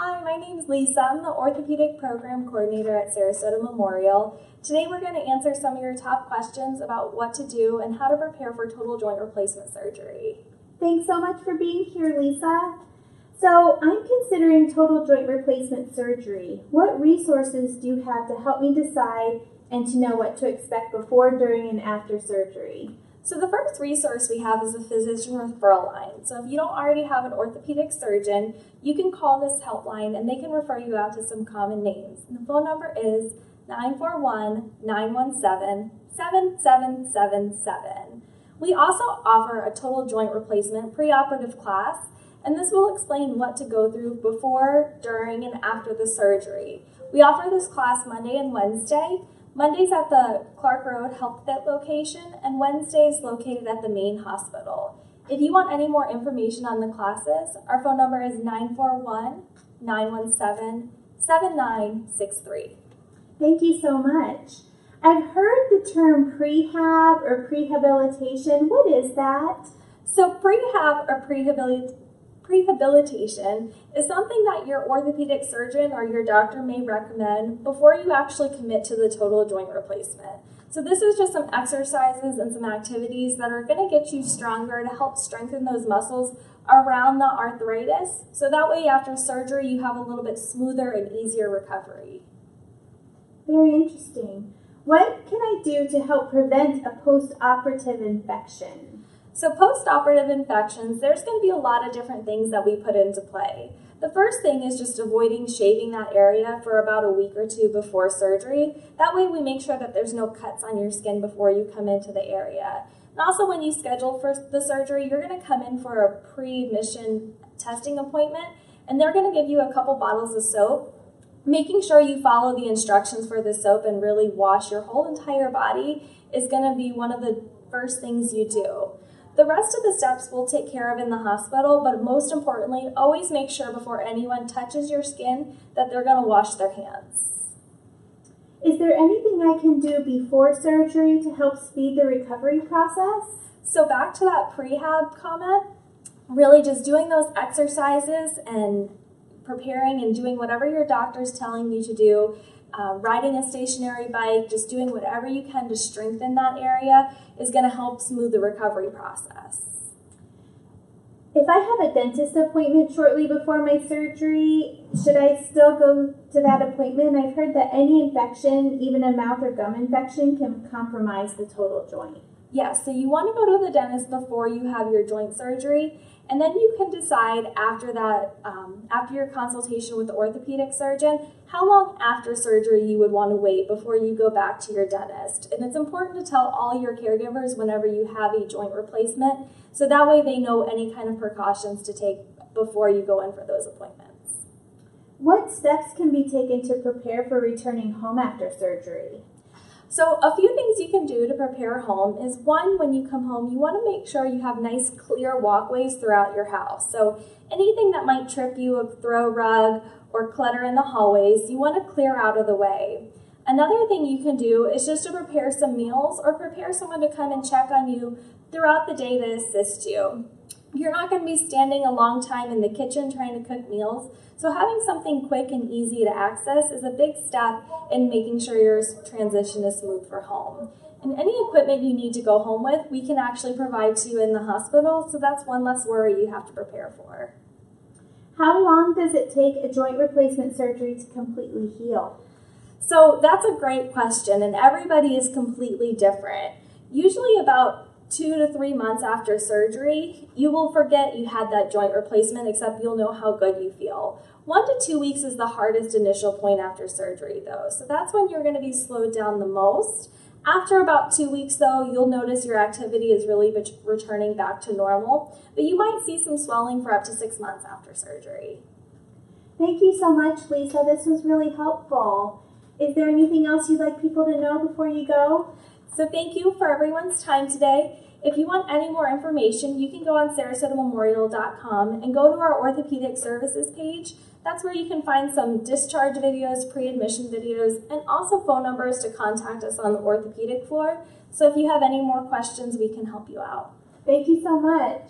Hi, my name is Lisa. I'm the Orthopedic Program Coordinator at Sarasota Memorial. Today we're going to answer some of your top questions about what to do and how to prepare for total joint replacement surgery. Thanks so much for being here, Lisa. So, I'm considering total joint replacement surgery. What resources do you have to help me decide and to know what to expect before, during, and after surgery? So the first resource we have is a physician referral line. So if you don't already have an orthopedic surgeon, you can call this helpline and they can refer you out to some common names. And the phone number is 941-917-7777. We also offer a total joint replacement preoperative class, and this will explain what to go through before, during, and after the surgery. We offer this class Monday and Wednesday, Mondays at the Clark Road Health Fit location, and Wednesdays located at the main hospital. If you want any more information on the classes, our phone number is 941 917 7963. Thank you so much. I've heard the term prehab or prehabilitation. What is that? So, prehab or prehabilitation Prehabilitation is something that your orthopedic surgeon or your doctor may recommend before you actually commit to the total joint replacement. So this is just some exercises and some activities that are going to get you stronger to help strengthen those muscles around the arthritis. So that way after surgery you have a little bit smoother and easier recovery. Very interesting. What can I do to help prevent a post-operative infection? So post-operative infections, there's going to be a lot of different things that we put into play. The first thing is just avoiding shaving that area for about a week or two before surgery. That way we make sure that there's no cuts on your skin before you come into the area. And also when you schedule for the surgery, you're going to come in for a pre-admission testing appointment and they're going to give you a couple bottles of soap. Making sure you follow the instructions for the soap and really wash your whole entire body is going to be one of the first things you do. The rest of the steps we'll take care of in the hospital, but most importantly, always make sure before anyone touches your skin that they're going to wash their hands. Is there anything I can do before surgery to help speed the recovery process? So, back to that prehab comment, really just doing those exercises and preparing and doing whatever your doctor's telling you to do uh, riding a stationary bike, just doing whatever you can to strengthen that area is going to help smooth the recovery process. If I have a dentist appointment shortly before my surgery, should I still go to that appointment? I've heard that any infection, even a mouth or gum infection, can compromise the total joint. Yes, so you want to go to the dentist before you have your joint surgery. And then you can decide after that, um, after your consultation with the orthopedic surgeon, how long after surgery you would want to wait before you go back to your dentist. And it's important to tell all your caregivers whenever you have a joint replacement, so that way they know any kind of precautions to take before you go in for those appointments. What steps can be taken to prepare for returning home after surgery? So a few things you can do to prepare home is one, when you come home, you want to make sure you have nice clear walkways throughout your house. So anything that might trip you, a throw rug or clutter in the hallways, you want to clear out of the way. Another thing you can do is just to prepare some meals or prepare someone to come and check on you throughout the day to assist you. You're not going to be standing a long time in the kitchen trying to cook meals, so having something quick and easy to access is a big step in making sure your transition is smooth for home. And any equipment you need to go home with, we can actually provide to you in the hospital, so that's one less worry you have to prepare for. How long does it take a joint replacement surgery to completely heal? So that's a great question, and everybody is completely different. Usually, about two to three months after surgery, you will forget you had that joint replacement, except you'll know how good you feel. One to two weeks is the hardest initial point after surgery, though. So that's when you're going to be slowed down the most. After about two weeks, though, you'll notice your activity is really returning back to normal, but you might see some swelling for up to six months after surgery. Thank you so much, Lisa. This was really helpful. Is there anything else you'd like people to know before you go? So thank you for everyone's time today. If you want any more information, you can go on sarasotamemorial.com and go to our orthopedic services page. That's where you can find some discharge videos, pre-admission videos, and also phone numbers to contact us on the orthopedic floor. So if you have any more questions, we can help you out. Thank you so much.